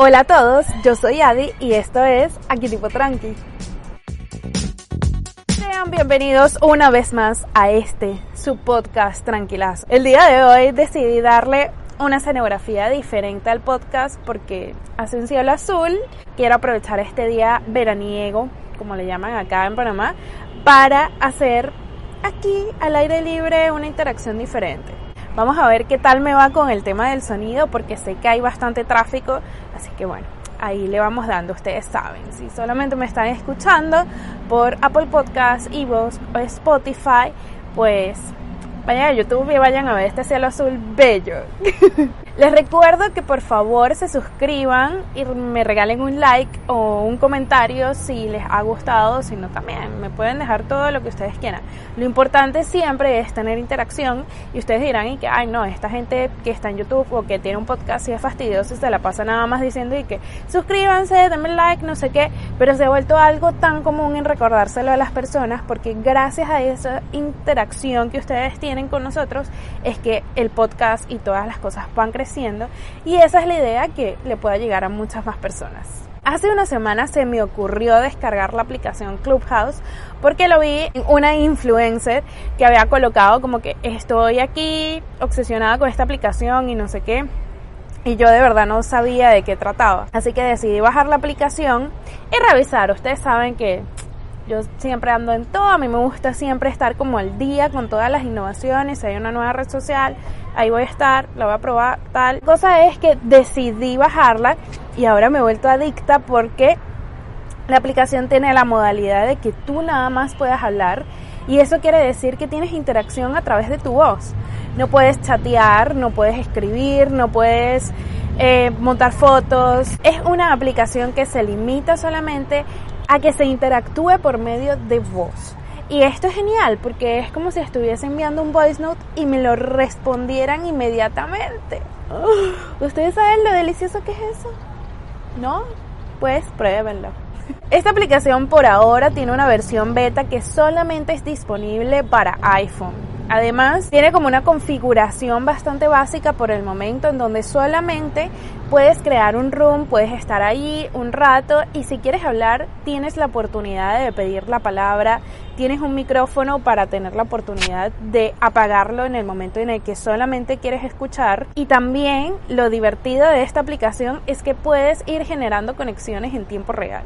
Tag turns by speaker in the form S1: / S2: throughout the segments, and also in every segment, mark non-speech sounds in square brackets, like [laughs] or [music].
S1: Hola a todos, yo soy Adi y esto es Aquí Tipo Tranqui. Sean bienvenidos una vez más a este, su podcast Tranquilazo. El día de hoy decidí darle una escenografía diferente al podcast porque hace un cielo azul. Quiero aprovechar este día veraniego, como le llaman acá en Panamá, para hacer aquí al aire libre una interacción diferente. Vamos a ver qué tal me va con el tema del sonido porque sé que hay bastante tráfico, así que bueno, ahí le vamos dando, ustedes saben. Si solamente me están escuchando por Apple Podcasts, Evox o Spotify, pues vayan a YouTube y vayan a ver este cielo azul bello. [laughs] Les recuerdo que por favor se suscriban y me regalen un like o un comentario si les ha gustado, si no también. Me pueden dejar todo lo que ustedes quieran. Lo importante siempre es tener interacción y ustedes dirán y que, ay no, esta gente que está en YouTube o que tiene un podcast y es fastidioso se la pasa nada más diciendo y que suscríbanse, denme like, no sé qué, pero se ha vuelto algo tan común en recordárselo a las personas porque gracias a esa interacción que ustedes tienen con nosotros es que el podcast y todas las cosas van creciendo y esa es la idea que le pueda llegar a muchas más personas. Hace una semana se me ocurrió descargar la aplicación Clubhouse porque lo vi en una influencer que había colocado como que estoy aquí obsesionada con esta aplicación y no sé qué. Y yo de verdad no sabía de qué trataba. Así que decidí bajar la aplicación y revisar. Ustedes saben que yo siempre ando en todo, a mí me gusta siempre estar como al día con todas las innovaciones, si hay una nueva red social, ahí voy a estar, la voy a probar, tal. Cosa es que decidí bajarla y ahora me he vuelto adicta porque la aplicación tiene la modalidad de que tú nada más puedas hablar y eso quiere decir que tienes interacción a través de tu voz. No puedes chatear, no puedes escribir, no puedes eh, montar fotos. Es una aplicación que se limita solamente a que se interactúe por medio de voz. Y esto es genial porque es como si estuviese enviando un voice note y me lo respondieran inmediatamente. [gasps] ¿Ustedes saben lo delicioso que es eso? ¿No? Pues pruébenlo. [laughs] Esta aplicación por ahora tiene una versión beta que solamente es disponible para iPhone. Además, tiene como una configuración bastante básica por el momento en donde solamente puedes crear un room, puedes estar ahí un rato y si quieres hablar tienes la oportunidad de pedir la palabra, tienes un micrófono para tener la oportunidad de apagarlo en el momento en el que solamente quieres escuchar y también lo divertido de esta aplicación es que puedes ir generando conexiones en tiempo real.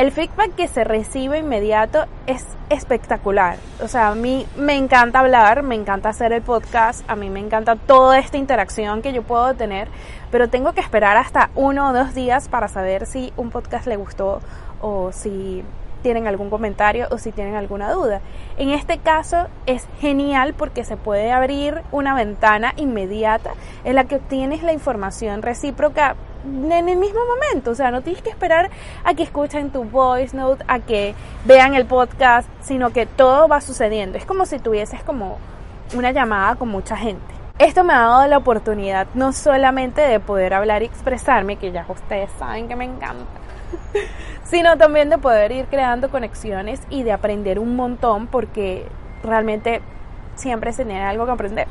S1: El feedback que se recibe inmediato es espectacular. O sea, a mí me encanta hablar, me encanta hacer el podcast, a mí me encanta toda esta interacción que yo puedo tener, pero tengo que esperar hasta uno o dos días para saber si un podcast le gustó o si tienen algún comentario o si tienen alguna duda. En este caso es genial porque se puede abrir una ventana inmediata en la que obtienes la información recíproca en el mismo momento, o sea, no tienes que esperar a que escuchen tu voice note, a que vean el podcast, sino que todo va sucediendo. Es como si tuvieses como una llamada con mucha gente. Esto me ha dado la oportunidad no solamente de poder hablar y expresarme, que ya ustedes saben que me encanta, [laughs] sino también de poder ir creando conexiones y de aprender un montón porque realmente siempre se tiene algo que aprender.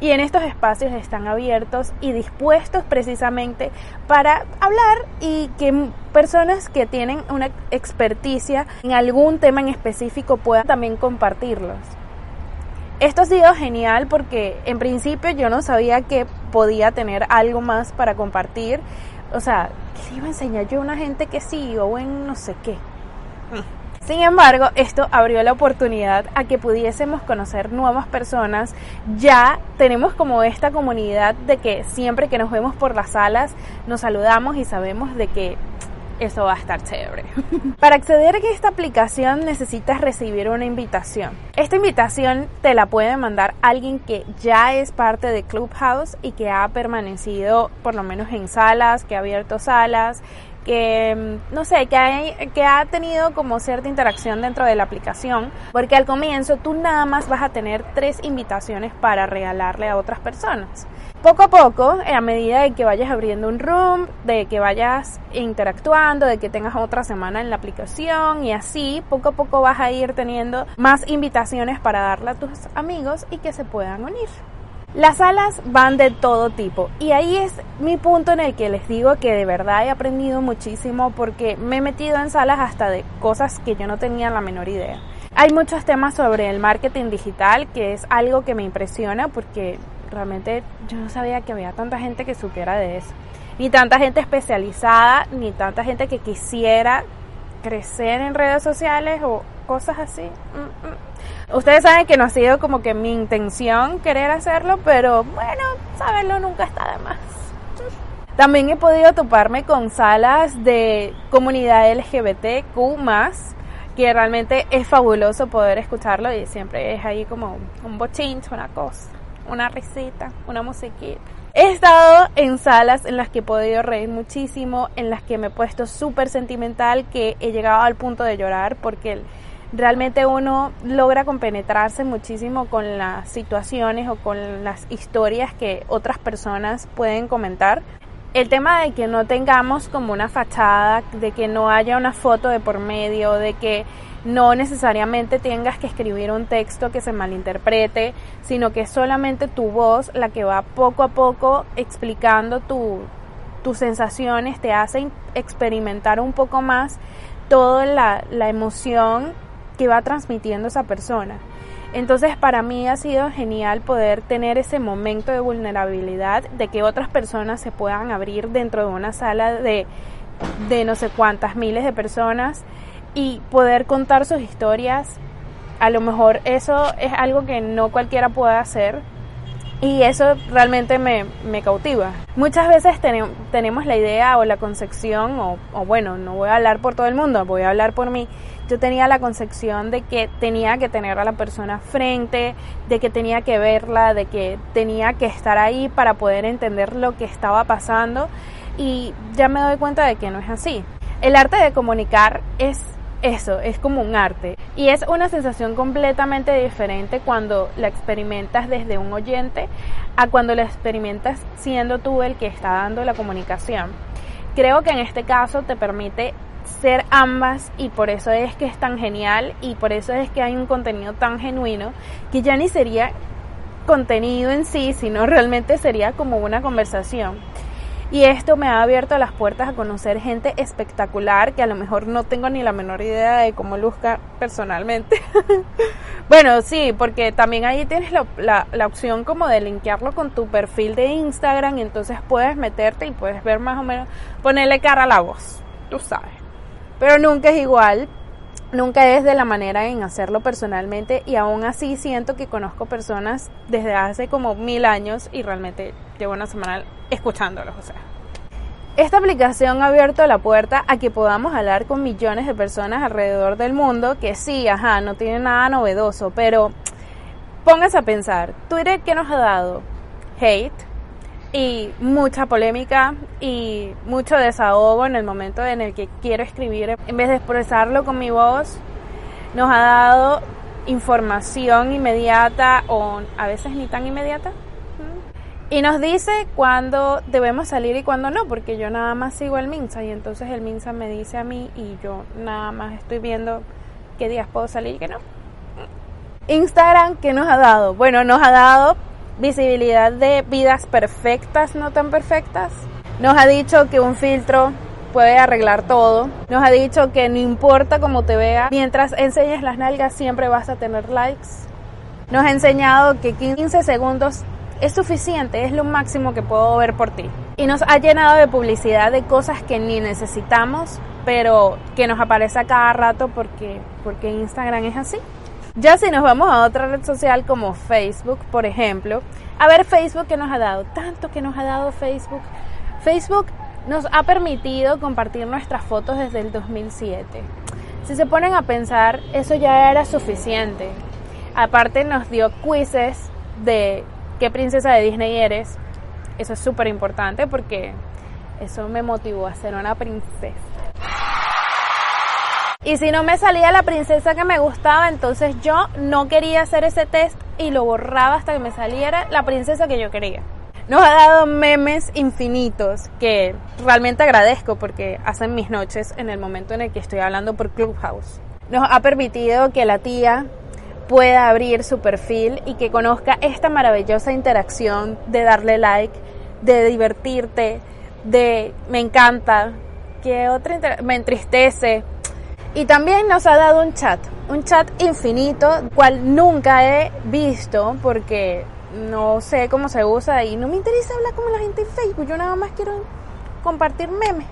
S1: Y en estos espacios están abiertos y dispuestos precisamente para hablar y que personas que tienen una experticia en algún tema en específico puedan también compartirlos. Esto ha sido genial porque en principio yo no sabía que podía tener algo más para compartir. O sea, ¿qué le iba a enseñar yo a una gente que sí o en no sé qué? Sin embargo, esto abrió la oportunidad a que pudiésemos conocer nuevas personas. Ya tenemos como esta comunidad de que siempre que nos vemos por las salas nos saludamos y sabemos de que eso va a estar chévere. [laughs] Para acceder a esta aplicación necesitas recibir una invitación. Esta invitación te la puede mandar alguien que ya es parte de Clubhouse y que ha permanecido por lo menos en salas, que ha abierto salas, que mm, no sé, que, que ha tenido como cierta interacción dentro de la aplicación, porque al comienzo tú nada más vas a tener tres invitaciones para regalarle a otras personas. Poco a poco, a medida de que vayas abriendo un room, de que vayas interactuando, de que tengas otra semana en la aplicación y así, poco a poco vas a ir teniendo más invitaciones para darle a tus amigos y que se puedan unir. Las salas van de todo tipo y ahí es mi punto en el que les digo que de verdad he aprendido muchísimo porque me he metido en salas hasta de cosas que yo no tenía la menor idea. Hay muchos temas sobre el marketing digital que es algo que me impresiona porque realmente yo no sabía que había tanta gente que supiera de eso. Ni tanta gente especializada, ni tanta gente que quisiera crecer en redes sociales o cosas así. Mm, mm. Ustedes saben que no ha sido como que mi intención querer hacerlo, pero bueno, saberlo nunca está de más. También he podido toparme con salas de comunidad LGBTQ que realmente es fabuloso poder escucharlo y siempre es ahí como un bochincho, una cosa, una risita, una musiquita. He estado en salas en las que he podido reír muchísimo, en las que me he puesto súper sentimental, que he llegado al punto de llorar porque realmente uno logra compenetrarse muchísimo con las situaciones o con las historias que otras personas pueden comentar. El tema de que no tengamos como una fachada, de que no haya una foto de por medio, de que no necesariamente tengas que escribir un texto que se malinterprete, sino que es solamente tu voz la que va poco a poco explicando tus sensaciones, te hace experimentar un poco más toda la, la emoción que va transmitiendo esa persona. Entonces para mí ha sido genial poder tener ese momento de vulnerabilidad, de que otras personas se puedan abrir dentro de una sala de, de no sé cuántas miles de personas y poder contar sus historias. A lo mejor eso es algo que no cualquiera puede hacer y eso realmente me, me cautiva. Muchas veces tenemos la idea o la concepción, o, o bueno, no voy a hablar por todo el mundo, voy a hablar por mí, yo tenía la concepción de que tenía que tener a la persona frente, de que tenía que verla, de que tenía que estar ahí para poder entender lo que estaba pasando y ya me doy cuenta de que no es así. El arte de comunicar es eso, es como un arte y es una sensación completamente diferente cuando la experimentas desde un oyente a cuando la experimentas siendo tú el que está dando la comunicación. Creo que en este caso te permite ser ambas y por eso es que es tan genial y por eso es que hay un contenido tan genuino que ya ni sería contenido en sí, sino realmente sería como una conversación. Y esto me ha abierto las puertas a conocer gente espectacular que a lo mejor no tengo ni la menor idea de cómo luzca personalmente. [laughs] bueno, sí, porque también ahí tienes la, la, opción como de linkearlo con tu perfil de Instagram entonces puedes meterte y puedes ver más o menos, ponerle cara a la voz, tú sabes pero nunca es igual, nunca es de la manera en hacerlo personalmente y aún así siento que conozco personas desde hace como mil años y realmente llevo una semana escuchándolos, o sea. Esta aplicación ha abierto la puerta a que podamos hablar con millones de personas alrededor del mundo, que sí, ajá, no tiene nada novedoso, pero póngase a pensar, Twitter, ¿qué nos ha dado? Hate, y mucha polémica y mucho desahogo en el momento en el que quiero escribir. En vez de expresarlo con mi voz, nos ha dado información inmediata o a veces ni tan inmediata. Y nos dice cuándo debemos salir y cuándo no, porque yo nada más sigo el Minsa y entonces el Minsa me dice a mí y yo nada más estoy viendo qué días puedo salir y qué no. Instagram, ¿qué nos ha dado? Bueno, nos ha dado visibilidad de vidas perfectas, no tan perfectas. Nos ha dicho que un filtro puede arreglar todo. Nos ha dicho que no importa cómo te vea, mientras enseñes las nalgas siempre vas a tener likes. Nos ha enseñado que 15 segundos es suficiente, es lo máximo que puedo ver por ti. Y nos ha llenado de publicidad de cosas que ni necesitamos, pero que nos aparece a cada rato porque, porque Instagram es así. Ya si nos vamos a otra red social como Facebook, por ejemplo, a ver Facebook que nos ha dado, tanto que nos ha dado Facebook. Facebook nos ha permitido compartir nuestras fotos desde el 2007. Si se ponen a pensar, eso ya era suficiente. Aparte nos dio quizzes de qué princesa de Disney eres. Eso es súper importante porque eso me motivó a ser una princesa. Y si no me salía la princesa que me gustaba, entonces yo no quería hacer ese test y lo borraba hasta que me saliera la princesa que yo quería. Nos ha dado memes infinitos que realmente agradezco porque hacen mis noches en el momento en el que estoy hablando por Clubhouse. Nos ha permitido que la tía pueda abrir su perfil y que conozca esta maravillosa interacción de darle like, de divertirte, de me encanta, que otra me entristece, y también nos ha dado un chat, un chat infinito, cual nunca he visto porque no sé cómo se usa y no me interesa hablar como la gente en Facebook, yo nada más quiero compartir memes.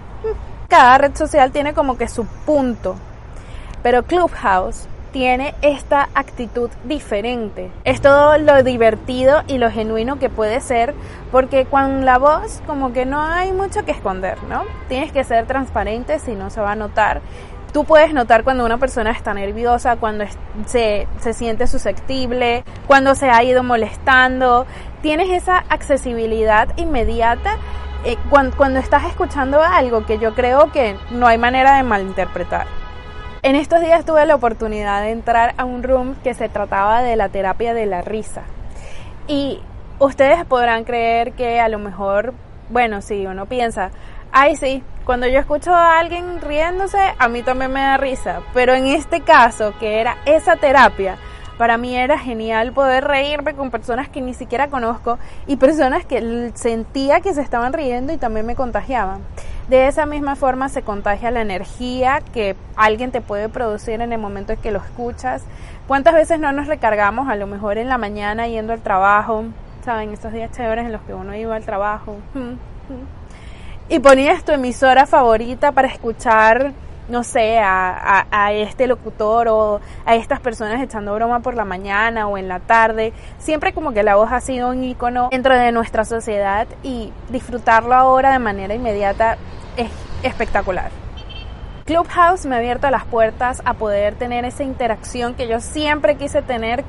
S1: Cada red social tiene como que su punto, pero Clubhouse tiene esta actitud diferente. Es todo lo divertido y lo genuino que puede ser, porque con la voz como que no hay mucho que esconder, ¿no? Tienes que ser transparente si no se va a notar. Tú puedes notar cuando una persona está nerviosa, cuando se, se siente susceptible, cuando se ha ido molestando. Tienes esa accesibilidad inmediata eh, cuando, cuando estás escuchando algo que yo creo que no hay manera de malinterpretar. En estos días tuve la oportunidad de entrar a un room que se trataba de la terapia de la risa. Y ustedes podrán creer que a lo mejor, bueno, si uno piensa, ay sí, cuando yo escucho a alguien riéndose, a mí también me da risa. Pero en este caso, que era esa terapia, para mí era genial poder reírme con personas que ni siquiera conozco y personas que sentía que se estaban riendo y también me contagiaban. De esa misma forma se contagia la energía que alguien te puede producir en el momento en que lo escuchas. ¿Cuántas veces no nos recargamos a lo mejor en la mañana yendo al trabajo? ¿Saben? Estos días chéveres en los que uno iba al trabajo. [laughs] Y ponías tu emisora favorita para escuchar, no sé, a, a, este locutor o a estas personas echando broma por la mañana o en la tarde. Siempre como que la voz ha sido un icono dentro de nuestra sociedad y disfrutarlo ahora de manera inmediata es espectacular. Clubhouse me ha abierto las puertas a poder tener esa interacción que yo siempre quise tener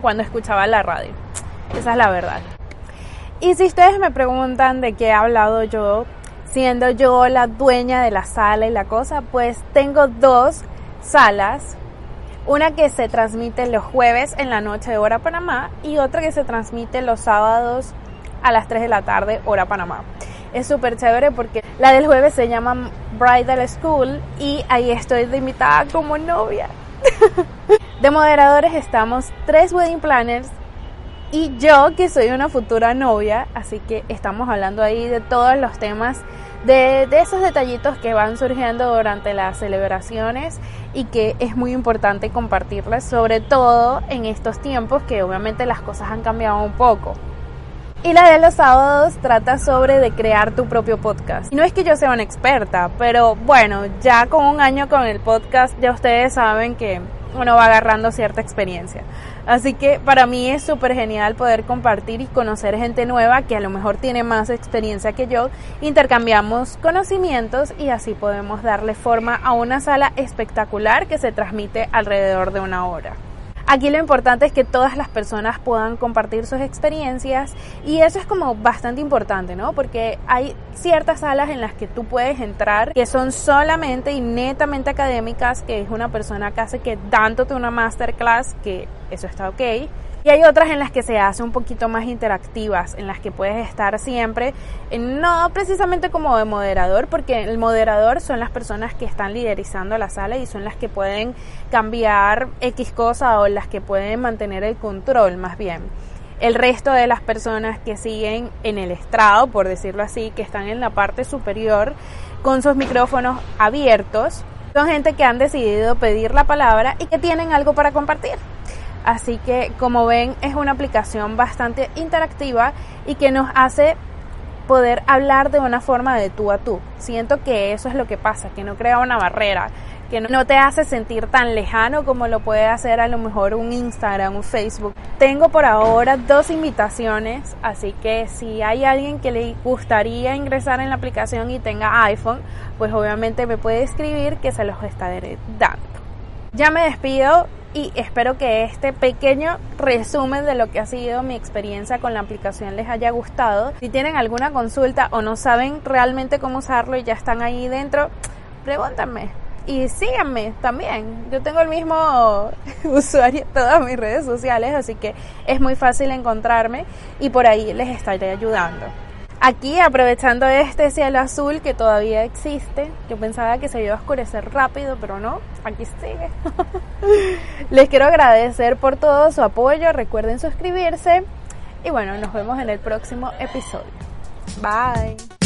S1: cuando escuchaba la radio. Esa es la verdad. Y si ustedes me preguntan de qué he hablado yo, siendo yo la dueña de la sala y la cosa, pues tengo dos salas. Una que se transmite los jueves en la noche de hora Panamá y otra que se transmite los sábados a las 3 de la tarde hora Panamá. Es súper chévere porque la del jueves se llama Bridal School y ahí estoy de invitada como novia. [laughs] de moderadores estamos tres wedding planners y yo que soy una futura novia, así que estamos hablando ahí de todos los temas de, esos detallitos que van surgiendo durante las celebraciones y que es muy importante compartirlas, sobre todo en estos tiempos que obviamente las cosas han cambiado un poco. Y la de los sábados trata sobre de crear tu propio podcast. Y no es que yo sea una experta, pero bueno, ya con un año con el podcast ya ustedes saben que uno va agarrando cierta experiencia. Así que para mí es súper genial poder compartir y conocer gente nueva que a lo mejor tiene más experiencia que yo. Intercambiamos conocimientos y así podemos darle forma a una sala espectacular que se transmite alrededor de una hora. Aquí lo importante es que todas las personas puedan compartir sus experiencias y eso es como bastante importante, ¿no? Porque hay ciertas salas en las que tú puedes entrar que son solamente y netamente académicas, que es una persona que hace que dándote una masterclass, que eso está ok y hay otras en las que se hace un poquito más interactivas, en las que puedes estar siempre, no precisamente como de moderador, porque el moderador son las personas que están liderizando la sala y son las que pueden cambiar X cosa o las que pueden mantener el control más bien. El resto de las personas que siguen en el estrado, por decirlo así, que están en la parte superior con sus micrófonos abiertos, son gente que han decidido pedir la palabra y que tienen algo para compartir. Así que como ven es una aplicación bastante interactiva y que nos hace poder hablar de una forma de tú a tú. Siento que eso es lo que pasa, que no crea una barrera, que no te hace sentir tan lejano como lo puede hacer a lo mejor un Instagram, un Facebook. Tengo por ahora dos invitaciones, así que si hay alguien que le gustaría ingresar en la aplicación y tenga iPhone, pues obviamente me puede escribir que se los estaré dando. Ya me despido y espero que este pequeño resumen de lo que ha sido mi experiencia con la aplicación les haya gustado. Si tienen alguna consulta o no saben realmente cómo usarlo y ya están ahí dentro, pregúntenme y síganme también. Yo tengo el mismo [laughs] usuario en todas mis redes sociales, así que es muy fácil encontrarme y por ahí les estaré ayudando. Aquí aprovechando este cielo azul que todavía existe, yo pensaba que se iba a oscurecer rápido, pero no, aquí sigue. [laughs] les quiero agradecer por todo su apoyo, recuerden suscribirse y bueno, nos vemos en el próximo episodio. Bye.